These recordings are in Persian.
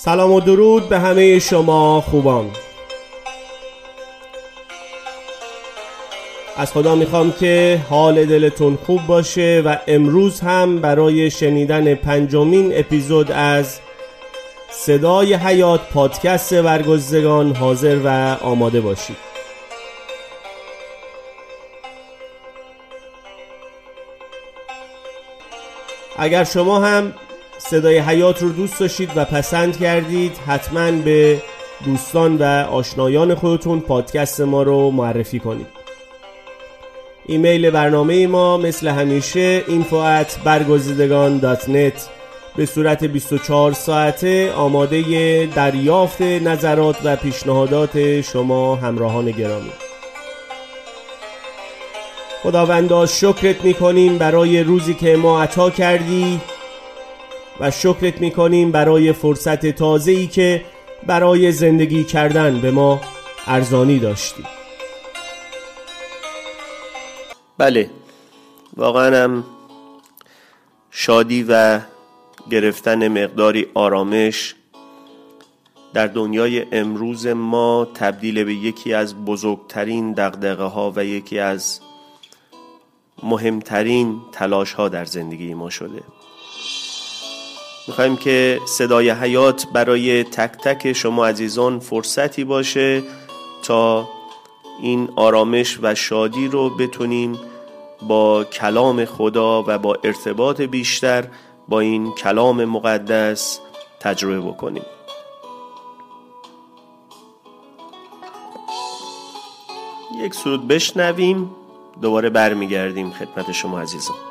سلام و درود به همه شما خوبان. از خدا می‌خوام که حال دلتون خوب باشه و امروز هم برای شنیدن پنجمین اپیزود از صدای حیات پادکست برگزدگان حاضر و آماده باشید. اگر شما هم صدای حیات رو دوست داشتید و پسند کردید حتما به دوستان و آشنایان خودتون پادکست ما رو معرفی کنید. ایمیل برنامه ما مثل همیشه info at به صورت 24 ساعته آماده دریافت نظرات و پیشنهادات شما همراهان گرامی. خداوندا شکرت می‌کنیم برای روزی که ما عطا کردی. و شکرت می‌کنیم برای فرصت تازه ای که برای زندگی کردن به ما ارزانی داشتی. بله. واقعا هم شادی و گرفتن مقداری آرامش در دنیای امروز ما تبدیل به یکی از بزرگترین دقدقه ها و یکی از مهمترین تلاش ها در زندگی ما شده. می‌خوایم که صدای حیات برای تک تک شما عزیزان فرصتی باشه تا این آرامش و شادی رو بتونیم با کلام خدا و با ارتباط بیشتر با این کلام مقدس تجربه بکنیم. یک سرود بشنویم دوباره برمیگردیم خدمت شما عزیزان.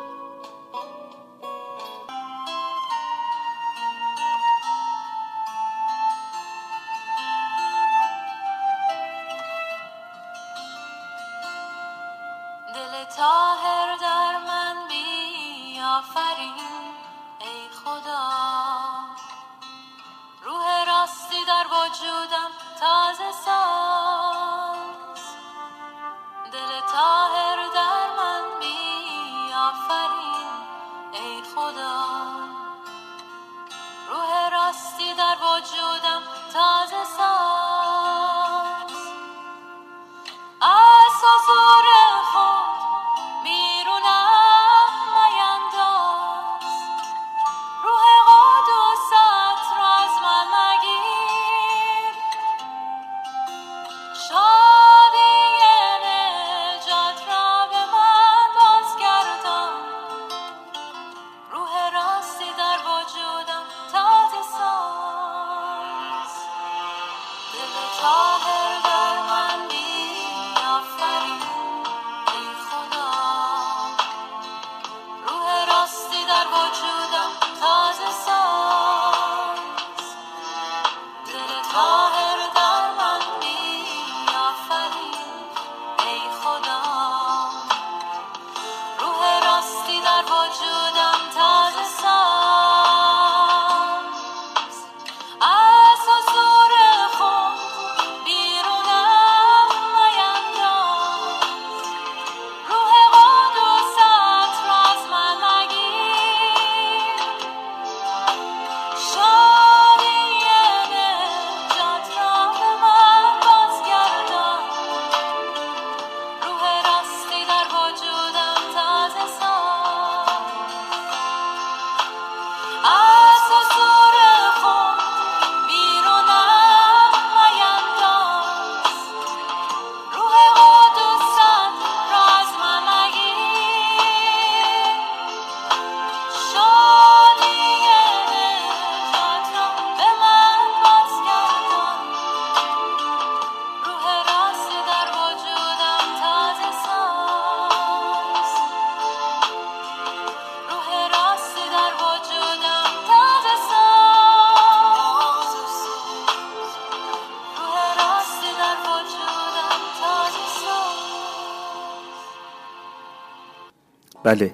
بله.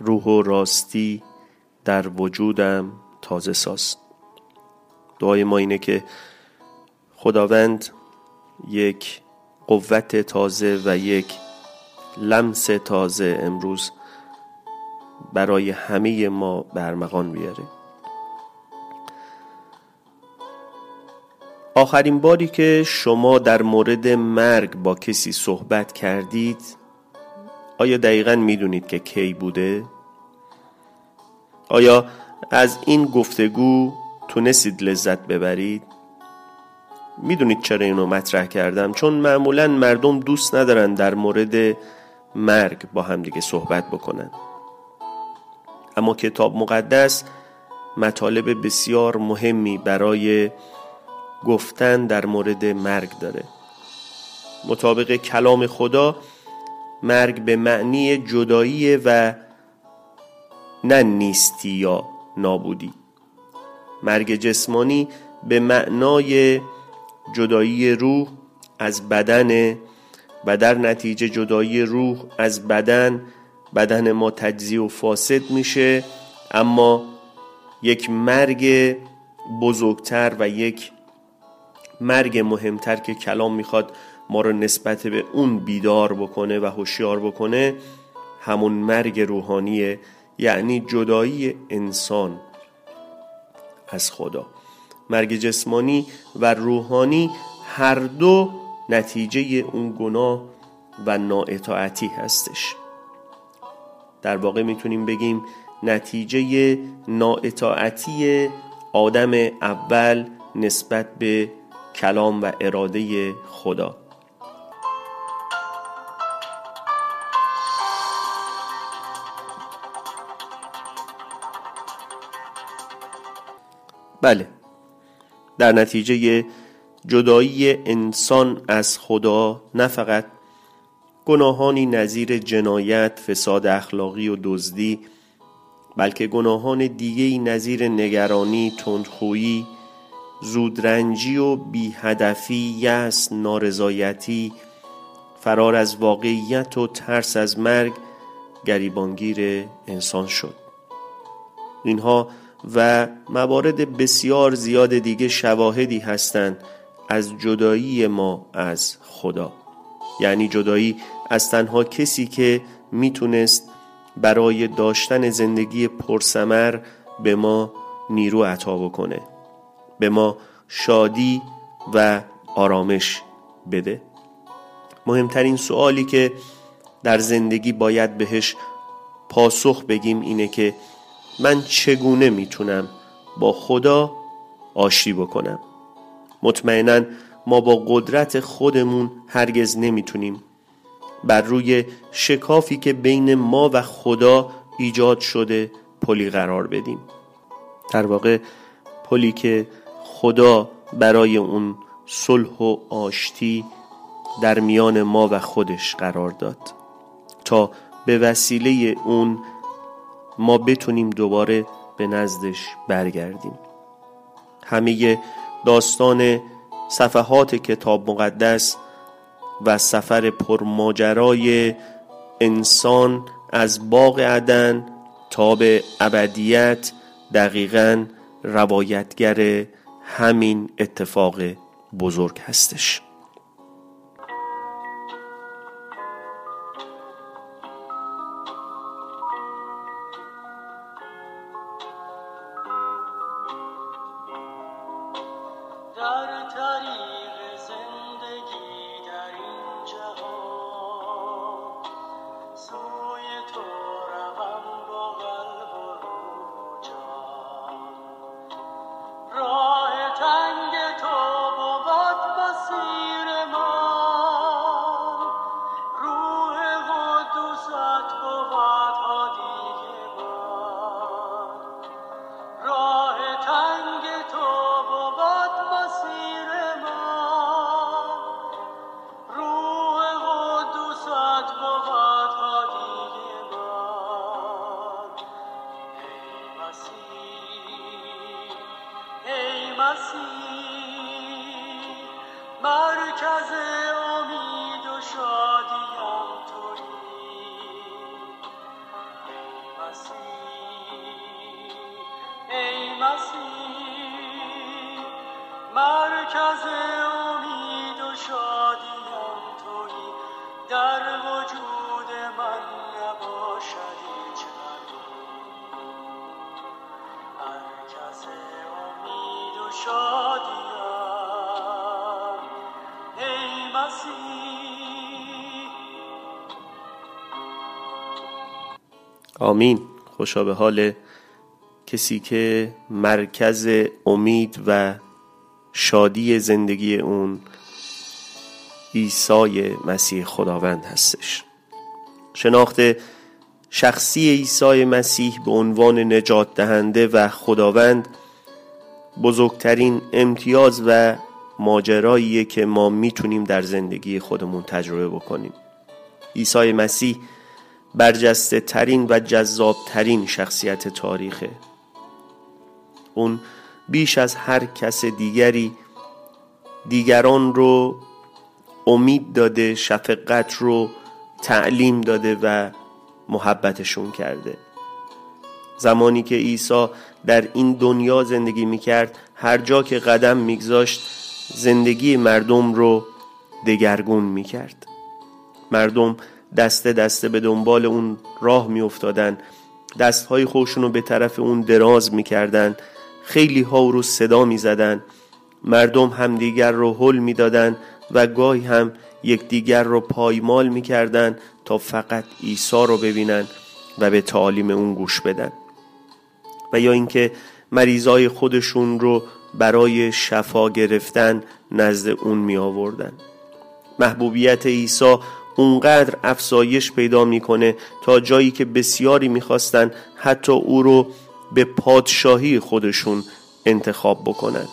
روح و راستی در وجودم تازه ساز. دعای ما اینه که خداوند یک قوت تازه و یک لمس تازه امروز برای همه ما برمغان بیاره. آخرین باری که شما در مورد مرگ با کسی صحبت کردید آیا دقیقا می‌دونید که کی بوده؟ آیا از این گفتگو تونستید لذت ببرید؟ می‌دونید چرا اینو مطرح کردم چون معمولا مردم دوست ندارن در مورد مرگ با همدیگه صحبت بکنن اما کتاب مقدس مطالب بسیار مهمی برای گفتن در مورد مرگ داره مطابق کلام خدا مرگ به معنی جدایی و نه نیستی یا نابودی. مرگ جسمانی به معنای جدایی روح از بدن و در نتیجه جدایی روح از بدن بدن ما تجزیه و فاسد میشه اما یک مرگ بزرگتر و یک مرگ مهمتر که کلام می‌خواد ما رو نسبت به اون بیدار بکنه و هوشیار بکنه همون مرگ روحانیه یعنی جدایی انسان از خدا. مرگ جسمانی و روحانی هر دو نتیجه اون گناه و نااطاعتی هستش. در واقع می‌تونیم بگیم نتیجه نااطاعتی آدم اول نسبت به کلام و اراده خدا. بله. در نتیجه جدایی انسان از خدا نه فقط گناهانی نظیر جنایت، فساد اخلاقی و دزدی بلکه گناهان دیگه نظیر نگرانی، تندخویی، زودرنجی و بیهدفی، یس، نارضایتی، فرار از واقعیت و ترس از مرگ گریبانگیر انسان شد. اینها و موارد بسیار زیاد دیگه شواهدی هستند از جدایی ما از خدا. یعنی جدایی از تنها کسی که می‌تونست برای داشتن زندگی پرسمر به ما نیرو عطا بکنه به ما شادی و آرامش بده. مهمترین سوالی که در زندگی باید بهش پاسخ بگیم اینه که من چگونه می‌تونم با خدا آشتی بکنم؟ مطمئنا ما با قدرت خودمون هرگز نمی‌تونیم. بر روی شکافی که بین ما و خدا ایجاد شده پلی قرار بدیم. در واقع پلی که خدا برای اون صلح و آشتی در میان ما و خودش قرار داد. تا به وسیله اون ما بتونیم دوباره به نزدش برگردیم. همه داستان صفحات کتاب مقدس و سفر پرماجرای انسان از باغ عدن تا به ابدیت دقیقا روایتگر همین اتفاق بزرگ هستش. مرکز آمین. خوشا به حال کسی که مرکز امید و شادی زندگی اون عیسی مسیح خداوند هستش. شناخت شخصی عیسی مسیح به عنوان نجات دهنده و خداوند بزرگترین امتیاز و ماجراییه که ما می‌تونیم در زندگی خودمون تجربه بکنیم. عیسی مسیح برجسته ترین و جذاب ترین شخصیت تاریخه. اون بیش از هر کس دیگری دیگران رو امید داده شفقت رو تعلیم داده و محبتشون کرده. زمانی که عیسی در این دنیا زندگی می‌کرد هر جا که قدم میگذاشت زندگی مردم رو دگرگون می‌کرد. مردم دسته دسته به دنبال اون راه میافتادن. دستهای خودشون رو به طرف اون دراز می‌کردن. خیلی ها رو صدا می‌زدن. مردم همدیگر رو حل می‌دادن و گاهی هم یکدیگر رو پایمال می‌کردن تا فقط عیسی رو ببینن و به تعالیم اون گوش بدن. و یا اینکه مریضای خودشون رو برای شفا گرفتن نزد اون می آوردن محبوبیت عیسی اونقدر افزایش پیدا می‌کنه تا جایی که بسیاری می‌خواستن حتی او رو به پادشاهی خودشون انتخاب بکنن.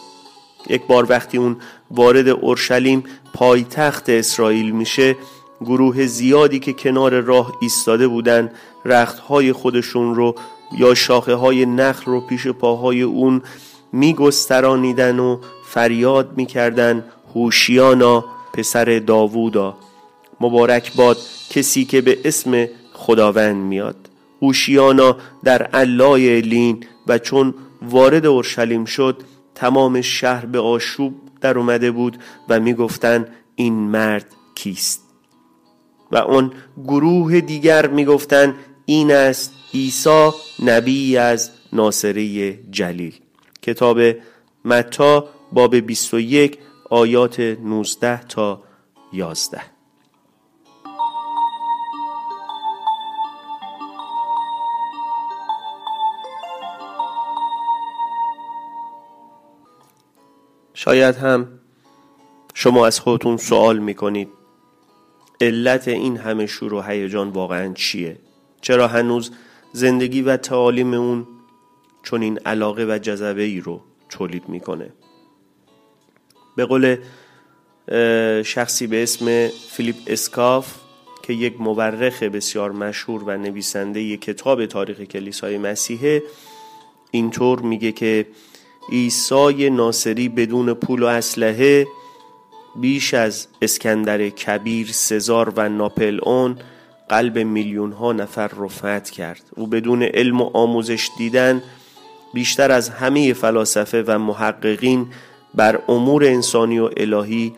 یک بار وقتی اون وارد اورشلیم پایتخت اسرائیل میشه گروه زیادی که کنار راه ایستاده بودن رختهای خودشون رو یا شاخه های نخل رو پیش پاهای اون میگسترانیدن و فریاد می‌کردن هوشیانا پسر داوودا. مبارک باد کسی که به اسم خداوند میاد. هوشیانا در علای لین و چون وارد اورشلیم شد تمام شهر به آشوب در اومده بود و می‌گفتند این مرد کیست؟ و آن گروه دیگر می‌گفتند این است عیسی نبی از ناصره جلیل. کتاب متا باب 21 آیات 19 تا 11 شاید هم شما از خودتون سوال می‌کنید. علت این همه شور و هیجان واقعا چیه؟ چرا هنوز زندگی و تعالیم اون چون این علاقه و جذبه ای رو تولید می‌کنه؟ به قول شخصی به اسم فیلیپ اسکاف که یک مورخ بسیار مشهور و نویسنده یک کتاب تاریخ کلیسای مسیحه اینطور میگه که عیسی ناصری بدون پول و اسلحه بیش از اسکندر کبیر سزار و ناپل اون قلب میلیون ها نفر رو فتح کرد. او بدون علم و آموزش دیدن بیشتر از همه فلاسفه و محققین بر امور انسانی و الهی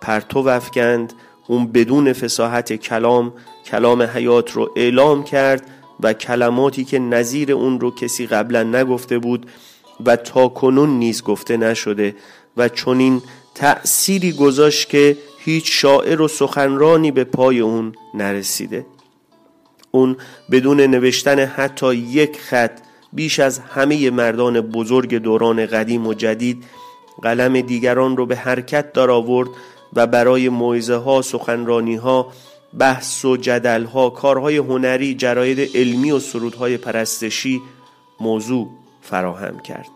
پرتو افکند. اون بدون فساحت کلام کلام حیات رو اعلام کرد و کلماتی که نظیر اون رو کسی قبلا نگفته بود و تا کنون نیز گفته نشده و چنین تأثیری گذاشت که هیچ شاعر و سخنرانی به پای اون نرسیده. اون بدون نوشتن حتی یک خط بیش از همه مردان بزرگ دوران قدیم و جدید قلم دیگران رو به حرکت دار آورد و برای موعظه ها سخنرانی ها بحث و جدل ها کارهای هنری جراید علمی و سرودهای پرستشی موضوع فراهم کرد.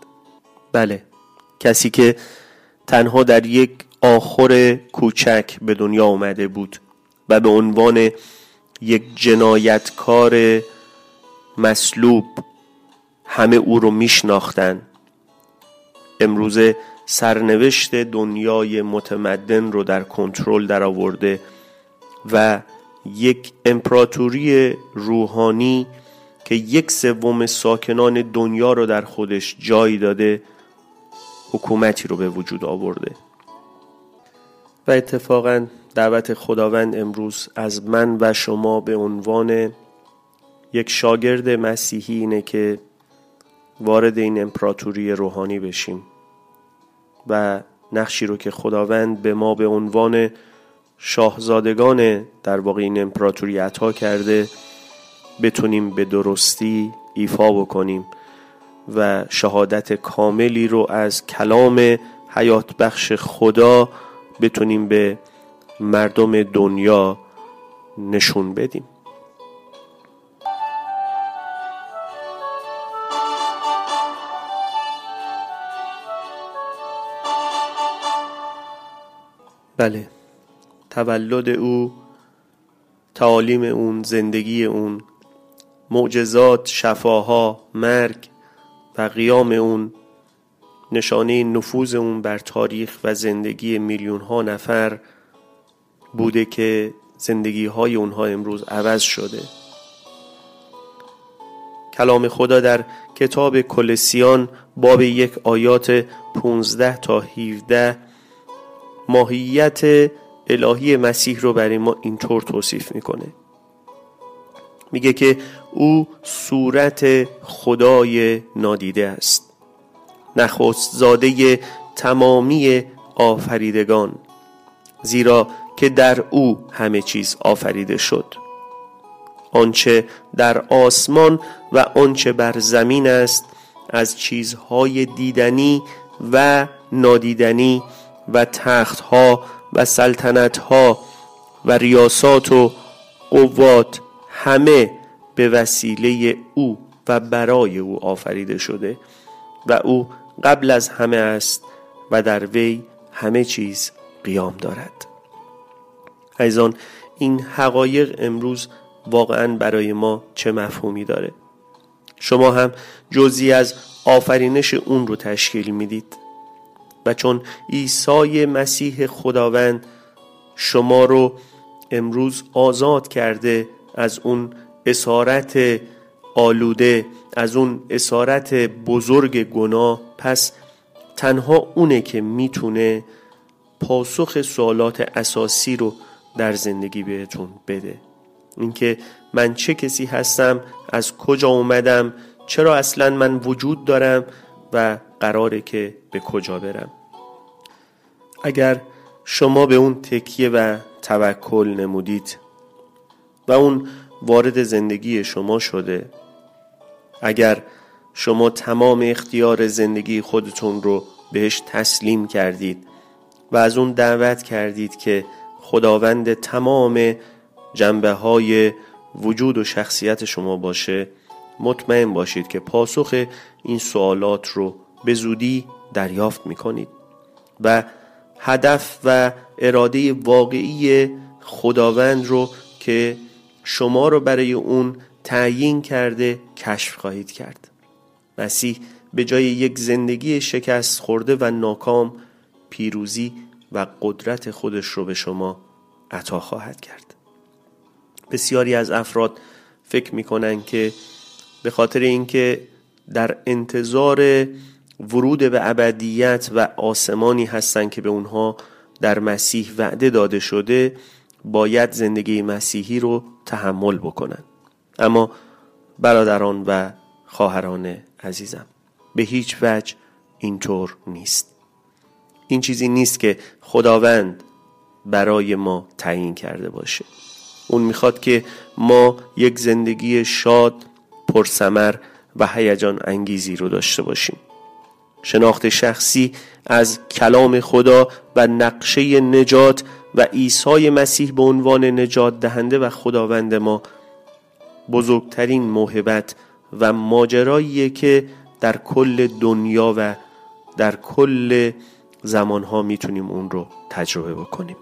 بله کسی که تنها در یک آخر کوچک به دنیا آمده بود و به عنوان یک جنایتکار مسلوب همه او رو میشناختن. امروزه سرنوشت دنیای متمدن رو در کنترل درآورده و یک امپراتوری روحانی که یک سوم ساکنان دنیا رو در خودش جای داده حکومتی رو به وجود آورده. و اتفاقا دعوت خداوند امروز از من و شما به عنوان یک شاگرد مسیحی اینه که وارد این امپراتوری روحانی بشیم و نقشی رو که خداوند به ما به عنوان شاهزادگان در واقع این امپراتوری عطا کرده بتونیم به درستی ایفا بکنیم و شهادت کاملی رو از کلام حیات بخش خدا بتونیم به مردم دنیا نشون بدیم. بله تولد او تعالیم اون زندگی اون معجزات شفاها مرگ و قیام اون نشانه نفوذ اون بر تاریخ و زندگی میلیون ها نفر بوده که زندگی های اونها امروز عوض شده. کلام خدا در کتاب کلسیان باب یک آیات 15 تا 17 ماهیت الهی مسیح رو برای ما اینطور توصیف می‌کنه. میگه که او صورت خدای نادیده است. نخست زاده تمامی آفریدگان زیرا که در او همه چیز آفریده شد. آنچه در آسمان و آنچه بر زمین است از چیزهای دیدنی و نادیدنی و تختها و سلطنتها و ریاسات و قوات همه به وسیله او و برای او آفریده شده و او قبل از همه است و در وی همه چیز قیام دارد. ایزان این حقایق امروز واقعا برای ما چه مفهومی داره؟ شما هم جزی از آفرینش اون رو تشکیل می‌دید و چون عیسی مسیح خداوند شما رو امروز آزاد کرده از اون اسارت آلوده از اون اسارت بزرگ گناه پس تنها اونه که می‌تونه پاسخ سوالات اساسی رو در زندگی بهتون بده. اینکه من چه کسی هستم از کجا اومدم چرا اصلا من وجود دارم و قراره که به کجا برم. اگر شما به اون تکیه و توکل نمودید و اون وارد زندگی شما شده. اگر شما تمام اختیار زندگی خودتون رو بهش تسلیم کردید و از اون دعوت کردید که خداوند تمام جنبه های وجود و شخصیت شما باشه مطمئن باشید که پاسخ این سوالات رو به زودی دریافت می‌کنید و هدف و اراده واقعی خداوند رو که شما رو برای اون تعیین کرده کشف خواهید کرد. مسیح به جای یک زندگی شکست خورده و ناکام پیروزی و قدرت خودش رو به شما عطا خواهد کرد. بسیاری از افراد فکر می‌کنن که به خاطر اینکه در انتظار ورود به ابدیت و آسمانی هستند که به اونها در مسیح وعده داده شده باید زندگی مسیحی رو تحمل بکنن. اما برادران و خواهران عزیزم به هیچ وجه اینطور نیست. این چیزی نیست که خداوند برای ما تعیین کرده باشه. اون می‌خواد که ما یک زندگی شاد پرسمر و هیجان انگیزی رو داشته باشیم. شناخت شخصی از کلام خدا و نقشه نجات و عیسی مسیح به عنوان نجات دهنده و خداوند ما بزرگترین موهبت و ماجراییه که در کل دنیا و در کل زمانها می‌تونیم اون رو تجربه بکنیم.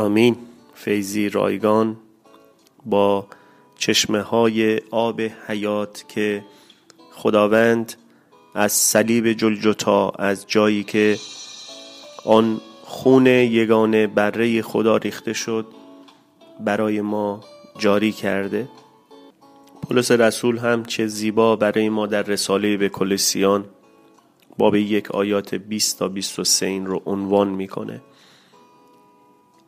آمین. فیضی رایگان با چشمه های آب حیات که خداوند از صلیب جلجتا از جایی که آن خون یگانه بره خدا ریخته شد برای ما جاری کرده. پولس رسول هم چه زیبا برای ما در رساله به کلسیان. باب یک آیات 20 تا 23 این رو عنوان می‌کنه.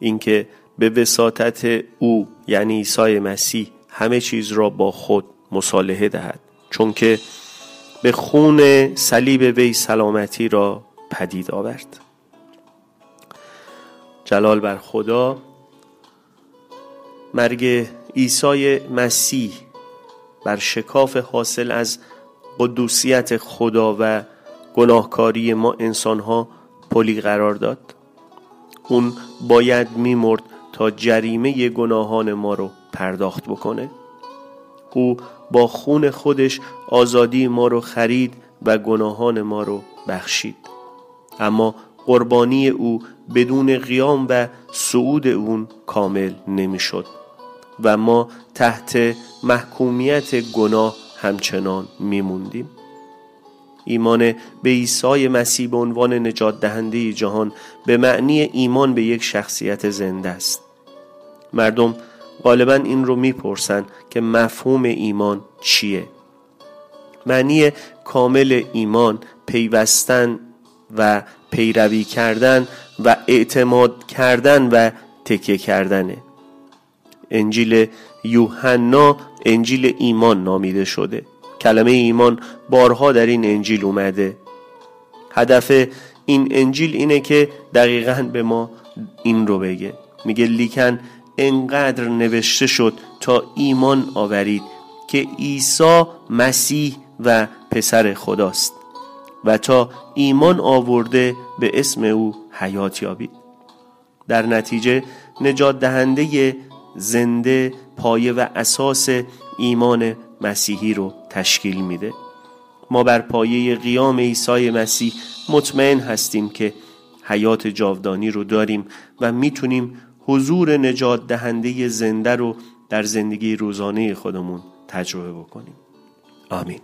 اینکه به وساطت او یعنی عیسی مسیح همه چیز را با خود مصالحه دهد. چون که به خون صلیب وی سلامتی را پدید آورد. جلال بر خدا مرگ عیسی مسیح بر شکاف حاصل از قدوسیت خدا و گناهکاری ما انسانها پلی قرار داد. اون باید میمرد تا جریمه گناهان ما رو پرداخت بکنه. او با خون خودش آزادی ما رو خرید و گناهان ما رو بخشید. اما قربانی او بدون قیام و صعود اون کامل نمی‌شد و ما تحت محکومیت گناه همچنان میموندیم. ایمان به عیسی مسیح به عنوان نجات دهنده جهان به معنی ایمان به یک شخصیت زنده است. مردم غالبا این رو می‌پرسن که مفهوم ایمان چیه؟ معنی کامل ایمان پیوستن و پیروی کردن و اعتماد کردن و تکیه کردنه. انجیل یوحنا انجیل ایمان نامیده شده. کلمه ایمان بارها در این انجیل اومده. هدف این انجیل اینه که دقیقا به ما این رو بگه. میگه لیکن انقدر نوشته شد تا ایمان آورید که عیسی مسیح و پسر خداست و تا ایمان آورده به اسم او حیات یابید. در نتیجه نجات دهنده زنده پایه و اساس ایمان مسیحی رو تشکیل میده. ما بر پایه قیام عیسی مسیح مطمئن هستیم که حیات جاودانی رو داریم و می‌تونیم حضور نجات دهنده زنده رو در زندگی روزانه خودمون تجربه بکنیم. آمین.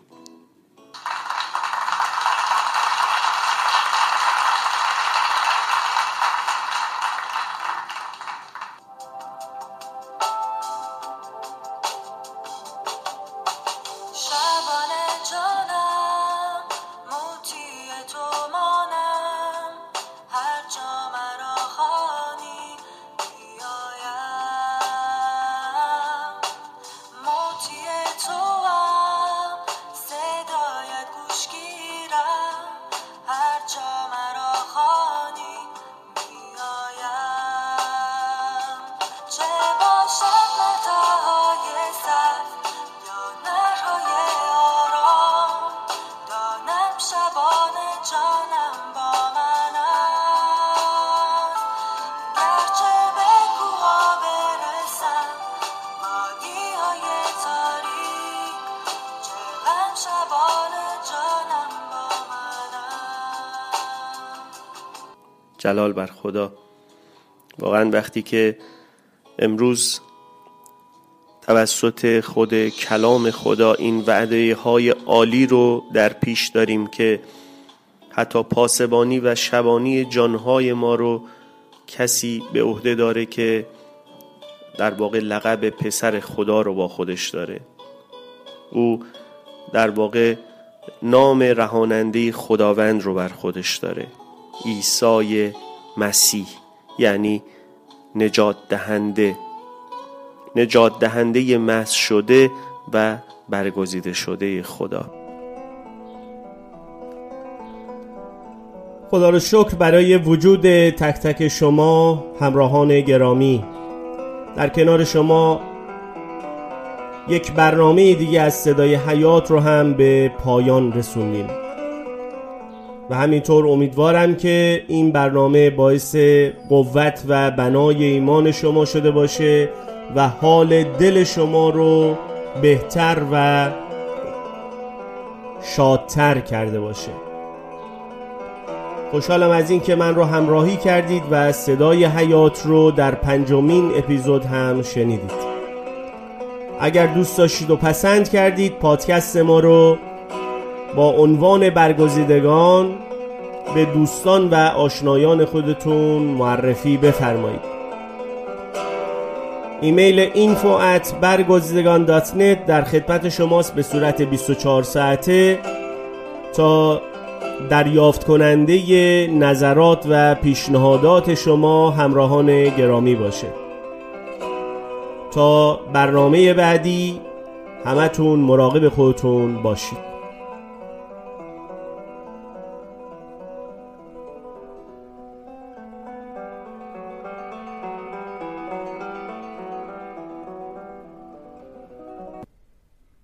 جلال بر خدا. واقعا وقتی که امروز توسط خود کلام خدا این وعده های عالی رو در پیش داریم که حتی پاسبانی و شبانی جانهای ما رو کسی به عهده داره که در واقع لقب پسر خدا رو با خودش داره. او در واقع نام رهاننده خداوند رو بر خودش داره. عیسی مسیح یعنی نجات دهنده. نجات دهنده محض شده و برگزیده شده خدا. خدا رو شکر برای وجود تک تک شما همراهان گرامی. در کنار شما یک برنامه دیگه از صدای حیات رو هم به پایان رسوندیم. و همینطور امیدوارم که این برنامه باعث قوت و بنای ایمان شما شده باشه و حال دل شما رو بهتر و شادتر کرده باشه. خوشحالم از این که من رو همراهی کردید و صدای حیات رو در پنجمین اپیزود هم شنیدید. اگر دوست داشتید و پسند کردید پادکست ما رو با عنوان برگزیدگان به دوستان و آشنایان خودتون معرفی بفرمایید. ایمیل info at برگزیدگان در خدمت شماست به صورت 24 ساعته تا دریافت کننده نظرات و پیشنهادات شما همراهان گرامی باشه. تا برنامه بعدی همتون مراقب خودتون باشید.